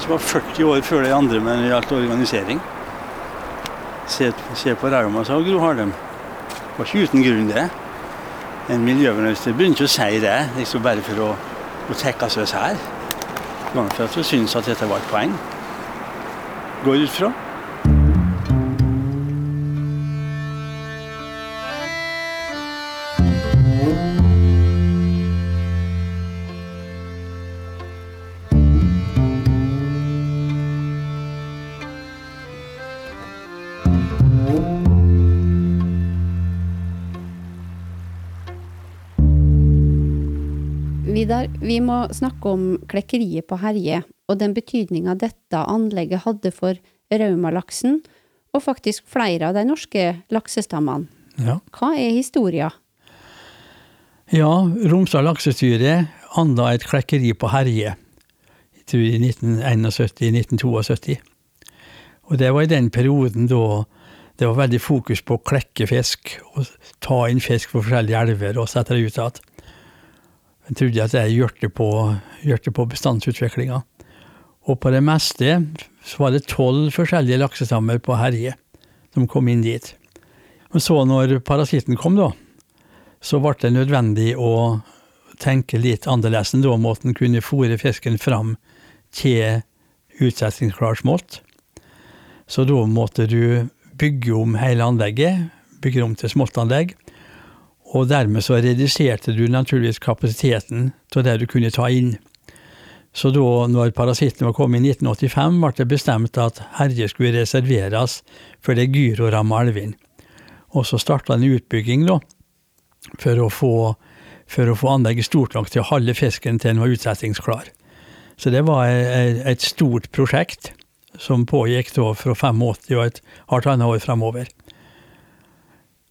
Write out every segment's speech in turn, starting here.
som var 40 år før de andre når det gjaldt organisering. Se, se på Rauma, sa Gro Harlem. Det var ikke uten grunn, det. En miljøvernminister begynte ikke å si det liksom bare for å, å trekke oss her. Var for at hun syntes at dette var et poeng. Går ut fra. Vidar, vi må snakke om klekkeriet på Herje, og den betydninga dette anlegget hadde for raumalaksen, og faktisk flere av de norske laksestammene. Ja. Hva er historia? ja, Romsdal laksestyre anla et klekkeri på Herje jeg tror i 1971-1972. Og det var i den perioden da det var veldig fokus på å klekke fisk, og ta inn fisk fra forskjellige elver og sette det ut igjen. Jeg trodde at jeg hjørte på, hjørte på bestandsutviklinga. Og på det meste så var det tolv forskjellige laksestammer på Herje som kom inn dit. Og så når parasitten kom, da, så ble det nødvendig å tenke litt annerledes enn da måten kunne fôre fisken fram til utsettingsklar smolt. Så da måtte du bygge om hele anlegget, bygge om til smoltanlegg. Og dermed så reduserte du naturligvis kapasiteten til det du kunne ta inn. Så da når parasitten var kommet i 1985, ble det bestemt at Herje skulle reserveres for det gyroramma elven. Og så starta en utbygging, da, for å få, for å få anlegget stort nok til å holde fisken til den var utsettingsklar. Så det var e- et stort prosjekt som pågikk da fra 85 og et halvannet år fremover.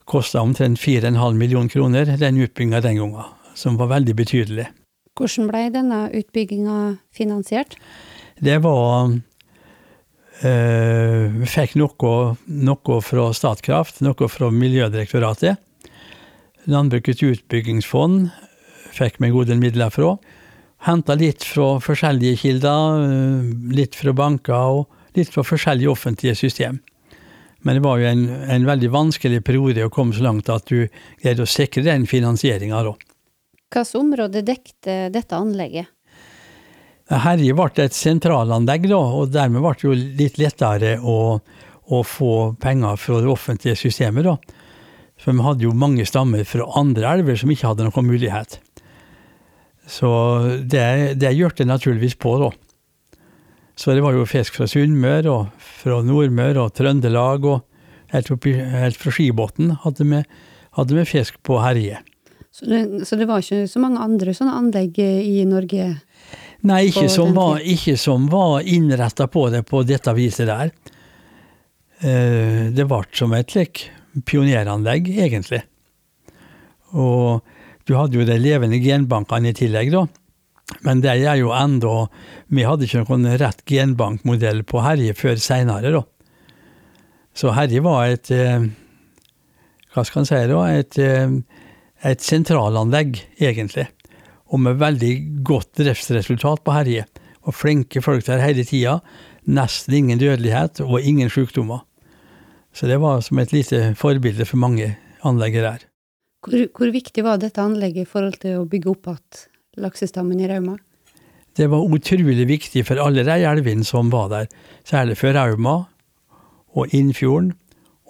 Kosta omtrent 4,5 millioner kroner, den utbygginga den gangen, som var veldig betydelig. Hvordan ble denne utbygginga finansiert? Det var eh, Vi fikk noe, noe fra Statkraft, noe fra Miljødirektoratet. Landbrukets utbyggingsfond fikk vi en god del midler fra. Henta litt fra forskjellige kilder, eh, litt fra banker og litt fra forskjellige offentlige system. Men det var jo en, en veldig vanskelig periode å komme så langt at du greide å sikre den finansieringa. Hvilket område dekte dette anlegget? Herje ble et sentralanlegg, da, og dermed ble det jo litt lettere å, å få penger fra det offentlige systemet. da. For vi hadde jo mange stammer fra andre elver som ikke hadde noen mulighet. Så det, det hjalp det naturligvis på, da. Så det var jo fisk fra Sunnmøre og fra Nordmøre og Trøndelag og helt, oppi, helt fra Skibotn hadde vi, hadde vi fisk på Herje. Så det, så det var ikke så mange andre sånne anlegg i Norge? Nei, ikke som, var, ikke som var innretta på det på dette viset der. Eh, Det ble som et slik pioneranlegg, egentlig. Og du hadde jo de levende genbankene i tillegg, da. Men det er jo enda Vi hadde ikke noen rett genbankmodell på Herje før seinere, da. Så Herje var et eh, Hva skal en si, da? Et, eh, et sentralanlegg, egentlig. Og med veldig godt driftsresultat på Herje. Og flinke folk der hele tida. Nesten ingen dødelighet og ingen sykdommer. Så det var som et lite forbilde for mange anlegg der. Hvor, hvor viktig var dette anlegget i forhold til å bygge opp igjen laksestammen i Rauma? Det var utrolig viktig for alle de elvene som var der, særlig for Rauma og Innfjorden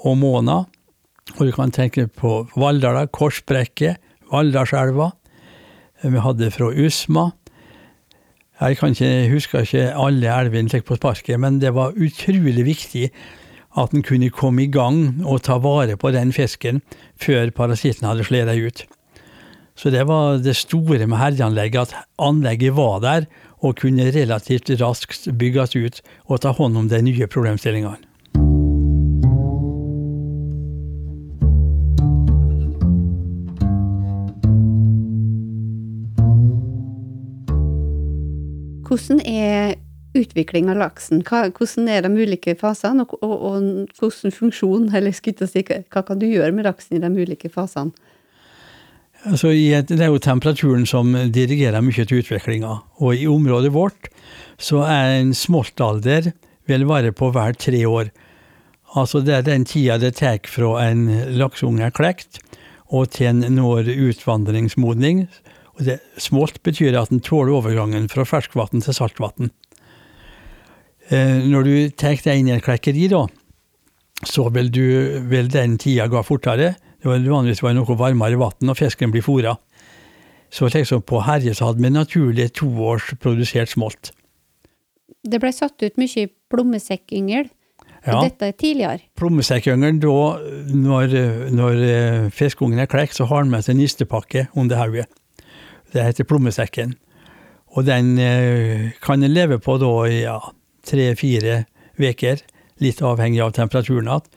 og Måna. Og du kan tenke på Valldala, Korsbrekket, Valldalselva. Vi hadde fra Usma. Jeg kan ikke, husker ikke alle elvene slik på sparket, men det var utrolig viktig at en kunne komme i gang og ta vare på den fisken før parasitten hadde slått ut. Så det var det store med herreanlegget, at anlegget var der og kunne relativt raskt bygges ut og ta hånd om de nye problemstillingene. Hvordan er utvikling av laksen? Hvordan er de ulike fasene, og, hvordan funksjon, eller si, hva kan du gjøre med laksen i de ulike fasene? Altså, et, det er jo temperaturen som dirigerer mye til utviklinga. Og i området vårt så er en smoltalder vil vare på hver tre år. Altså det er den tida det tar fra en lakseunge er klekt og til en når utvandringsmodning. Og det, smolt betyr at den tåler overgangen fra ferskvann til saltvann. Eh, når du tar deg inn i et klekkeri, da, så vil, du, vil den tida gå fortere. Det var vanligvis var noe varmere vann, og fisken blir fôra. Så liksom på Herje så hadde vi naturlig to års produsert smolt. Det ble satt ut mye plommesekkyngel. Ja. Dette er tidligere. Plommesekkyngelen, da, når, når eh, fiskeungen er klekt, så har han med seg nistepakke under hodet. Det heter plommesekken. Og den eh, kan en leve på da i ja, tre-fire uker, litt avhengig av temperaturen igjen.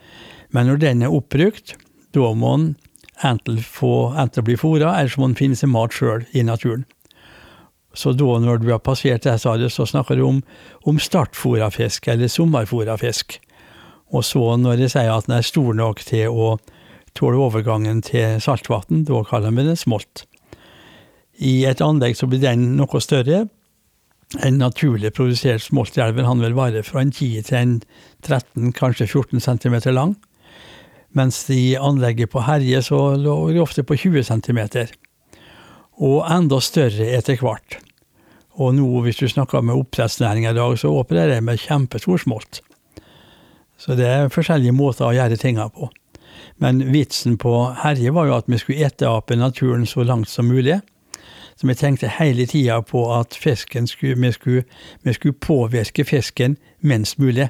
Men når den er oppbrukt, da må den enten, få, enten bli fôra, eller så må den finne seg mat sjøl i naturen. Så da, når du har passert det stadiet, så snakker du om, om startfôra fisk, eller sommerfôra fisk. Og så når jeg sier at den er stor nok til å tåle overgangen til saltvann, da kaller vi den smolt. I et anlegg så blir den noe større. En naturlig produsert smolt i elven han vil være fra en 10 til en 13, kanskje 14 cm lang. Mens i anlegget på Herje så lå de ofte på 20 cm. Og enda større etter hvert. Og nå, hvis du snakker med oppdrettsnæringa i dag, så opererer jeg med kjempestor smolt. Så det er forskjellige måter å gjøre tinga på. Men vitsen på Herje var jo at vi skulle etteape naturen så langt som mulig. Så vi tenkte hele tida på at skulle, vi, skulle, vi skulle påvirke fisken minst mulig.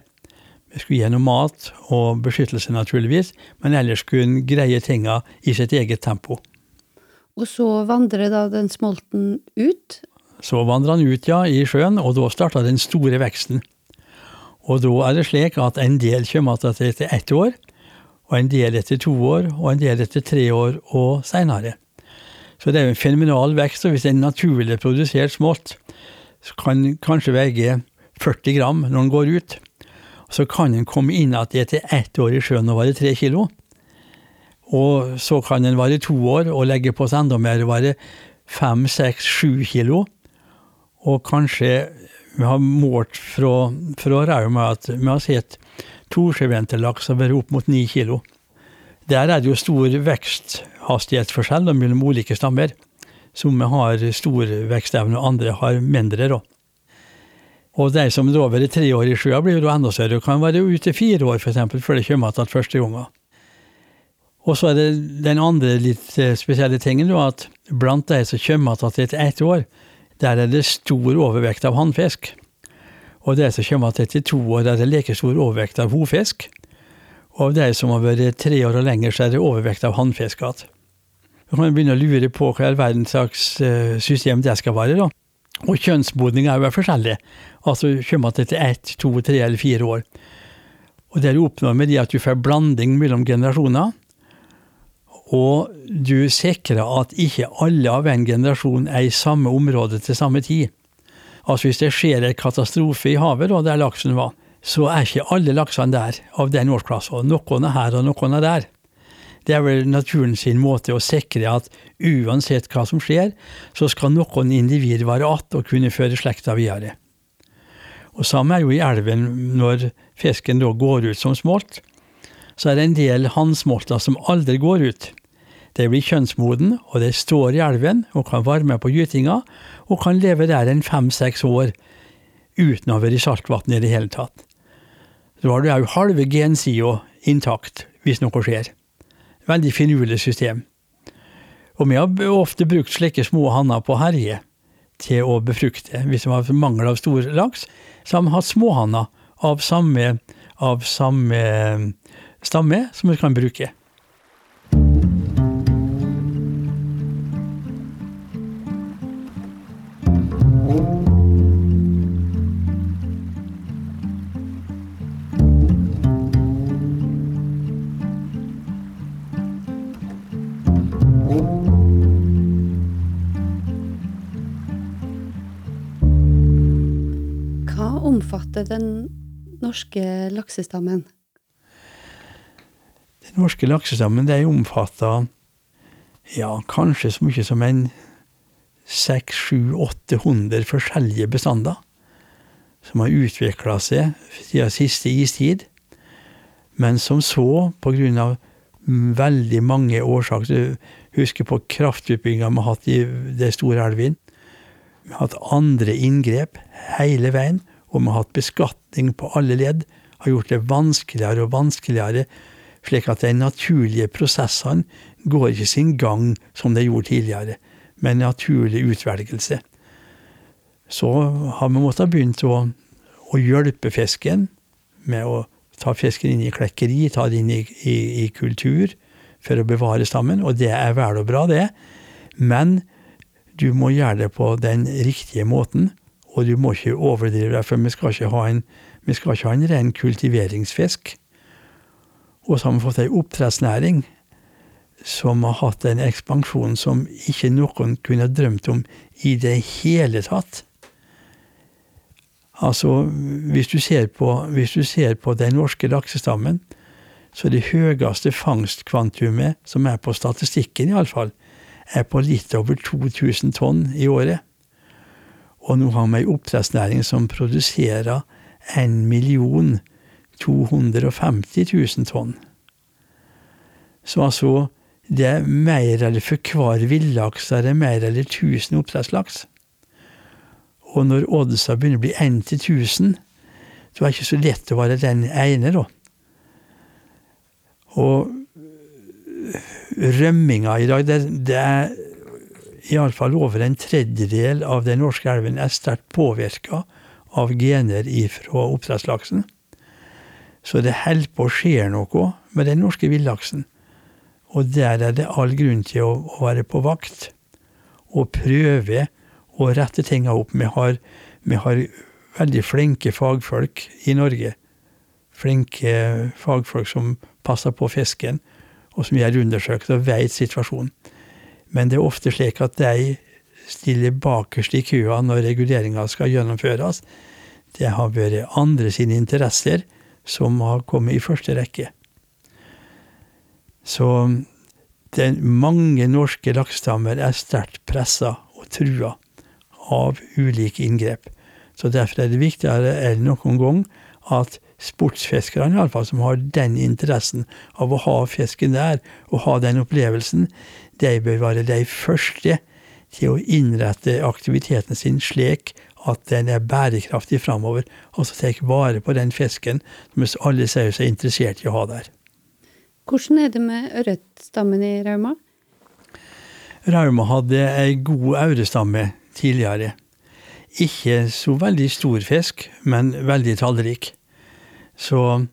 Skulle gjennom mat og beskyttelse, naturligvis, men ellers skulle en greie tinga i sitt eget tempo. Og så vandrer da den smolten ut. Så vandrer han ut, ja, i sjøen, og da starta den store veksten. Og da er det slik at en del kommer tilbake etter ett år, og en del etter to år, og en del etter tre år og seinere. Så det er jo en fenomenal vekst, og hvis er naturlig produsert smolt, kan kanskje veie 40 gram når den går ut. Så kan den komme inn igjen etter ett år i sjøen og være tre kilo. Og så kan den være to år og legge på seg enda mer være fem, seks, sju kilo. Og kanskje vi har målt fra, fra Rauma at vi har sett torsjevente laks har vært opp mot ni kilo. Der er det jo stor veksthastighetsforskjell mellom ulike stammer. Som har stor vekstevne, og andre har mindre. da. Og de som da har vært tre år i sjøa, blir jo enda større og kan være ute fire år eksempel, før de kommer tilbake første gangen. Og så er det den andre litt spesielle tingen da, at blant de som kommer tilbake etter ett år, der er det stor overvekt av hannfisk. Og de som kommer til etter to år, er det like stor overvekt av hovfisk. Og av de som har vært tre år og lenger, så er det overvekt av hannfisk igjen. Da kan man begynne å lure på hva all verdens slags system det skal være. da. Og kjønnsmodning er jo forskjellig. Altså kommer til etter ett, to, tre eller fire år. Og det du oppnår med det at du får blanding mellom generasjoner. Og du sikrer at ikke alle av en generasjon er i samme område til samme tid. Altså Hvis det skjer en katastrofe i havet, da, der laksen var, så er ikke alle laksene der av den årsklassen. Noen er her, og noen er der. Det er vel naturen sin måte å sikre at uansett hva som skjer, så skal noen individ være att og kunne føre slekta videre. Og Samme er jo i elven når fisken da går ut som smolt så er det en del hannsmolter som aldri går ut. De blir kjønnsmoden, og de står i elven og kan være med på gytinga, og kan leve der en fem-seks år uten å være i saltvann i det hele tatt. Da har du òg halve gensida intakt hvis noe skjer. Veldig finurlig system. Og vi har ofte brukt slike små hanner på Herje til å befrukte. Hvis de har mangel av stor laks, så har vi hatt småhanner av samme, av samme stamme som vi kan bruke. Laksestammen? Den norske laksestammen det omfatter ja, kanskje så mye som en 600-800 forskjellige bestander som har utvikla seg siden siste istid, men som så, på grunn av veldig mange årsaker husker på kraftutbygginga vi har hatt i de store elvene. Vi har hatt andre inngrep hele veien, og vi har hatt beskatning på alle ledd. Har gjort det vanskeligere og vanskeligere, slik at de naturlige prosessene går ikke sin gang som de gjorde tidligere, med naturlig utvelgelse. Så har vi måttet begynt å, å hjelpe fisken med å ta fisken inn i klekkeri, ta det inn i, i, i kultur for å bevare stammen, og det er vel og bra, det. Men du må gjøre det på den riktige måten, og du må ikke overdrive deg, for vi skal ikke ha en, vi skal ikke ha en ren kultiveringsfisk. Og så har vi fått ei oppdrettsnæring som har hatt en ekspansjon som ikke noen kunne drømt om i det hele tatt. Altså, hvis du ser på, du ser på den norske laksestammen, så det høyeste fangstkvantumet som er på statistikken, iallfall, er på litt over 2000 tonn i året. Og nå har vi ei oppdrettsnæring som produserer 1 million 250 000 tonn. Så altså, det er mer eller for hver villaks er det mer eller 1000 oppdrettslaks. Og når oddsa begynner å bli 1 til 1000, så er det ikke så lett å være den ene, da. Og rømminga i dag, det, det er iallfall over en tredjedel av den norske elven er sterkt påvirka av gener ifra oppdrettslaksen. Så det holder på å skje noe med den norske villaksen. Og der er det all grunn til å, være på vakt og prøve å rette tinga opp. Vi har, vi har veldig flinke fagfolk i Norge. Flinke fagfolk som passer på fisken, og som gjør undersøkelser og veit situasjonen. Men det er ofte slik at de stiller bakerst i køa når reguleringa skal gjennomføres. Det har vært andre sine interesser som har kommet i første rekke. Så den, mange norske laksestammer er sterkt pressa og trua av ulike inngrep. Så derfor er det viktigere enn noen gang at sportsfiskerne, iallfall, som har den interessen av å ha fisken der, og ha den opplevelsen, de bør være de første til å innrette aktiviteten sin slik at den er bærekraftig framover. Altså ta vare på den fisken som alle sier seg interessert i å ha der. Hvordan er det med ørretstammen i Rauma? Rauma hadde ei god aurestamme tidligere. Ikke så veldig stor fisk, men veldig tallrik. Så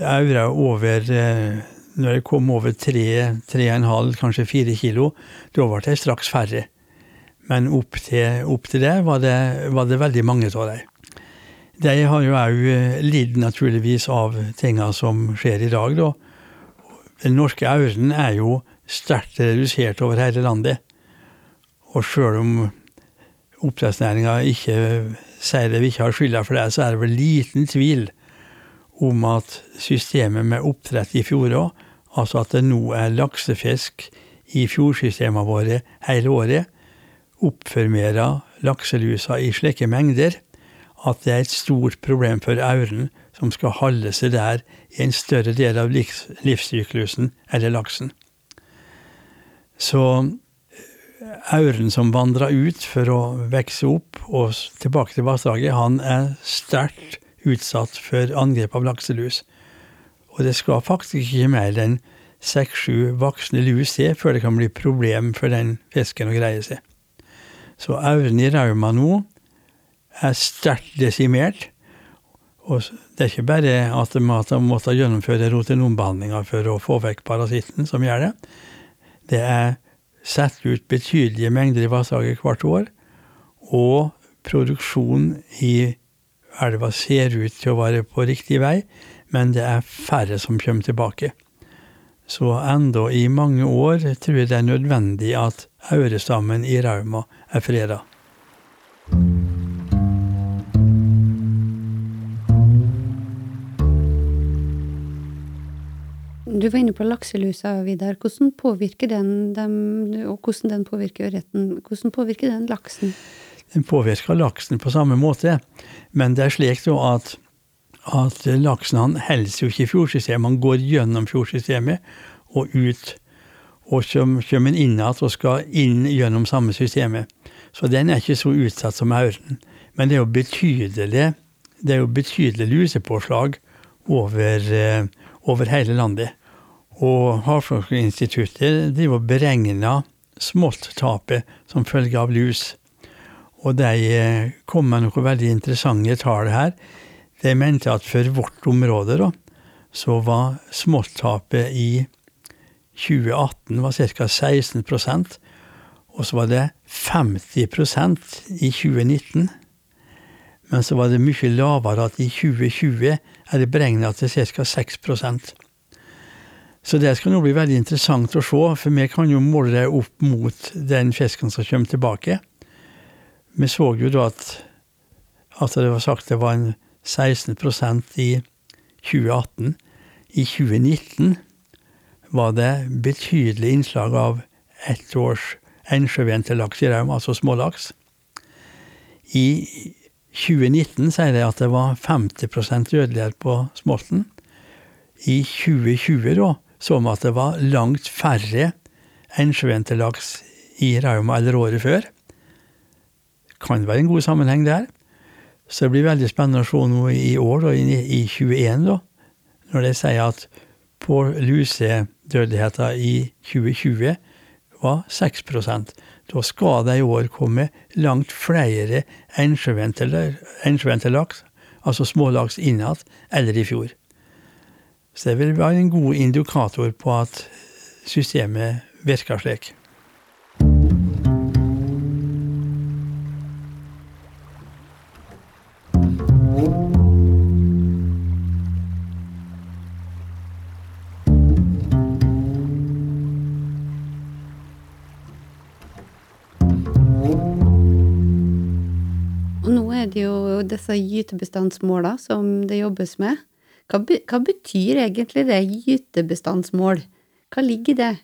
aura over eh, Når jeg kom over tre, tre og en halv, kanskje fire kilo, da ble det straks færre. Men opp til, opp til det, var det, var det veldig mange av dem. De har jo òg eh, lidd naturligvis av tinga som skjer i dag, da. Den norske auren er jo sterkt redusert over hele landet. Og sjøl om oppdrettsnæringa ikke sier det vi ikke har skylda for det, så er det vel liten tvil om at systemet med oppdrett i fjorda, altså at det nå er laksefisk i fjordsystemene våre hele året, oppformerer lakselusa i slike mengder at det er et stort problem for auren som skal holde seg der i en større del av livs livssyklusen, eller laksen. Så auren som vandrer ut for å vokse opp og tilbake til vassdraget, han er sterkt utsatt for angrep av lakselus. Og det skal faktisk ikke mer enn seks-sju voksne lus til før det kan bli problem for den fisken å greie seg. Så evnen i Rauma nå er sterkt desimert. Og det er ikke bare at de måtte gjennomføre rotenombehandlinger for å få vekk parasitten som gjør det. Det er satt ut betydelige mengder i vassdraget hvert år, og produksjon i elva ser ut til å være på riktig vei, men det er færre som kommer tilbake. Så enda i mange år tror jeg det er nødvendig at aurestammen i Rauma er freda. Du var inne på lakselusa, Vidar. Hvordan påvirker den dem, og hvordan den påvirker ørreten? Hvordan påvirker den laksen? Den påvirker laksen på samme måte, men det er slik at, at laksen han holder jo ikke i fjordsystemet. Han går gjennom fjordsystemet og ut. Og kommer en inn igjen og skal inn gjennom samme systemet. Så den er ikke så utsatt som hauren. Men det er jo betydelig, det er jo betydelig lusepåslag over, eh, over hele landet. Og Havforskningsinstituttet driver og beregner smolttapet som følge av lus. Og de eh, kom med noen veldig interessante tall her. De mente at for vårt område da, så var smolttapet i 2018 var ca. 16% og så var det 50% i 2019. Men så var det mye lavere at i 2020 er det beregna til ca. 6% Så det skal nå bli veldig interessant å se, for vi kan jo måle det opp mot den fisken som kommer tilbake. Vi så jo da at, at det var sagt det var en 16% i 2018. I 2019 var det betydelig innslag av ett års ensjøventelaks i Raum, altså smålaks. I 2019 sier de at det var 50% dødelighet på smolten. I 2020 da, så vi at det var langt færre ensjøventelaks i Rauma eller året før. Kan være en god sammenheng der. Så det blir veldig spennende å se nå i år, da, i 2021, da, når de sier at på lusedødeligheten i 2020 var 6 Da skal det i år komme langt flere ensjøventelaks, altså smålaks, innad eller i fjor. Så det vil være en god indikator på at systemet virker slik. Disse gytebestandsmåla som det jobbes med. Hva, hva betyr egentlig det, gytebestandsmål? Hva ligger i det?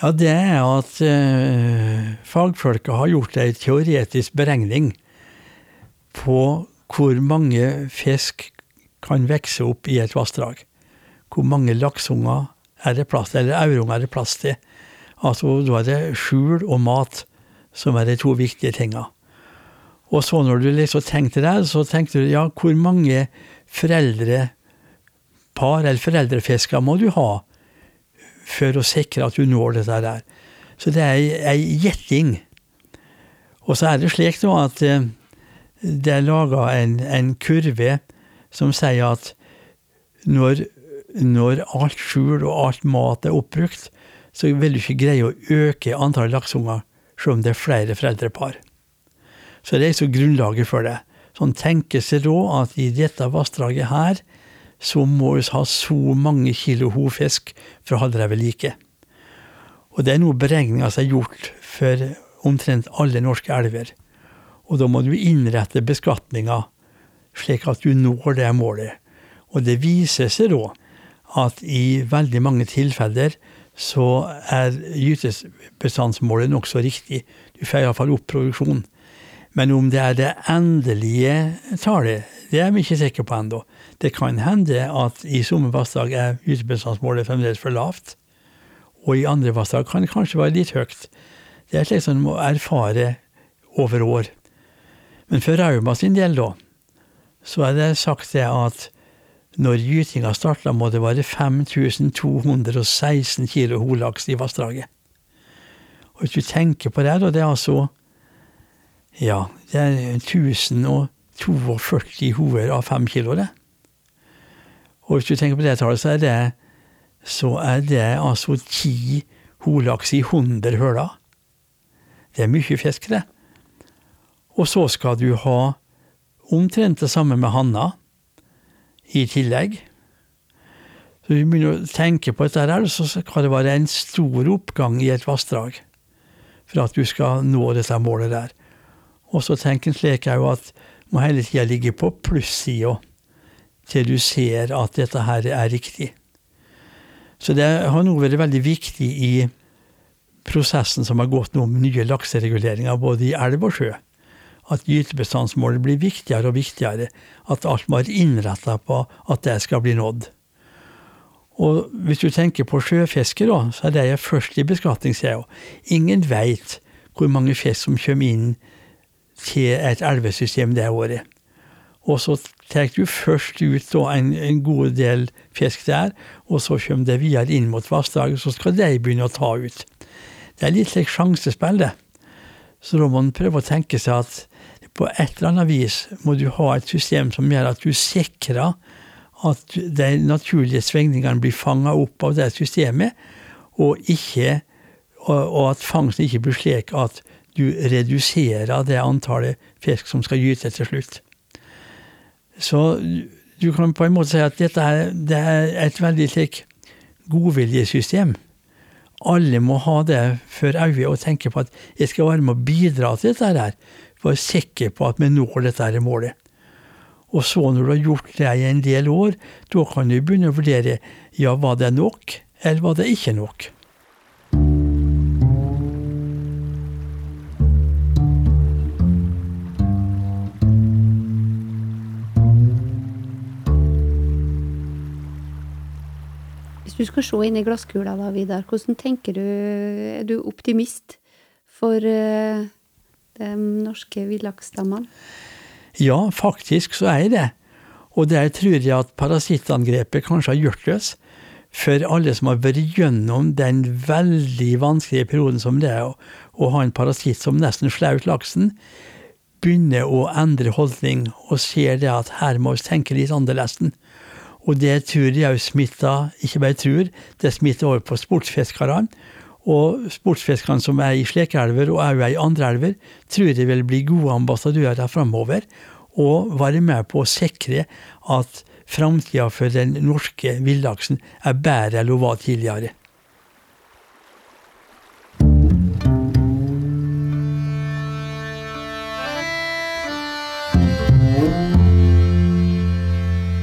Ja, det er at eh, fagfolka har gjort ei teoretisk beregning på hvor mange fisk kan vokse opp i et vassdrag. Hvor mange laksunger er det plass til, eller aurunger er det plass til. Altså, da er det skjul og mat som er de to viktige tinga. Og så når du liksom tenkte deg, så tenkte du ja, hvor mange foreldrepar eller foreldrefisker må du ha for å sikre at du når dette der? Så det er ei gjetting. Og så er det slik da at eh, det er laga en, en, kurve som sier at når, når alt skjul og alt mat er oppbrukt, så vil du ikke greie å øke antallet lakseunger selv om det er flere foreldrepar. Så det er så grunnlaget for det. Sånn tenkes det da at i dette vassdraget her, så må vi ha så mange kilo hovfisk for å ha det ved like. Og det er noen beregninger som er gjort for omtrent alle norske elver. Og da må du innrette beskatninga slik at du når det målet. Og det viser seg da at i veldig mange tilfeller så er gytebestandsmålet nokså riktig. Du får iallfall opp produksjonen. Men om det er det endelige tallet, det er vi ikke sikre på ennå. Det kan hende at i somme vassdrag er gytebestandsmålet fremdeles for lavt, og i andre vassdrag kan det kanskje være litt høyt. Det er slik som man må erfare over år. Men for Rauma sin del, da, så er det sagt det at når gytinga starta, må det være 5216 kilo holaks i vassdraget. Og hvis du tenker på det, da, det er altså ja, det er 1042 hoder av fem kilo, det. Og hvis du tenker på det tallet, så er det, så er det altså ti holaks i 100 høler. Det er mye fisk, det. Og så skal du ha omtrent det samme med hanna i tillegg. Så du begynner å tenke på dette, her, så skal det være en stor oppgang i et vassdrag for at du skal nå dette målet der. Og så tenker en slik òg at må hele tida ligge på plussida til du ser at dette her er riktig. Så det har nå vært veldig viktig i prosessen som har gått nå med nye laksereguleringer både i elv og sjø. At gytebestandsmålet blir viktigere og viktigere. At alt må være innretta på at det skal bli nådd. Og hvis du tenker på sjøfiske, så er det først i beskatningssida. Ingen veit hvor mange fisk som kommer inn til et elvesystem det året. Og så tar du først ut en, en, god del fisk der, og så kommer det videre inn mot vassdraget, så skal de begynne å ta ut. Det er litt slik sjansespill, det. Så da må man prøve å tenke seg at på et eller annet vis må du ha et system som gjør at du sikrer at de naturlige svingningene blir fanga opp av det systemet, og, ikke, og, og at fangsten ikke blir slik at du reduserer det antallet fisk som skal gyte til slutt. Så du kan på en måte si at dette er, det er et veldig slik godviljesystem. Alle må ha det for øye og tenke på at jeg skal være med å bidra til dette her, for å være sikker på at vi når dette her målet. Og så når du har gjort det i en del år, da kan du begynne å vurdere ja, var det nok, eller var det ikke nok. Du skal se inn i glasskula da, Vidar, hvordan tenker du Er du optimist for uh, de norske villaksstammene? Ja, faktisk så er jeg det. Og der tror jeg at parasittangrepet kanskje har gjort oss. For alle som har vært gjennom den veldig vanskelige perioden som det er å, ha en parasitt som nesten slår ut laksen, begynner å endre holdning og ser det at her må vi tenke litt annerledes. Og det tror jeg òg smitter, ikke bare tror, det smitter over på sportsfiskerne. Og sportsfiskerne som er i Slekelver og òg i andre elver, tror jeg vil bli gode ambassadører framover. Og være med på å sikre at framtida for den norske villaksen er bedre enn hun var tidligere.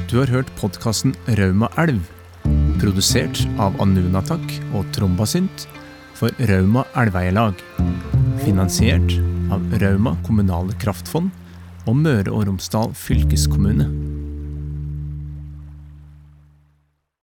Du har hørt podkasten Rauma elv, produsert av Anunatak og Trombasynt for Rauma elveeierlag. Finansiert av Rauma kommunale kraftfond og Møre og Romsdal fylkeskommune.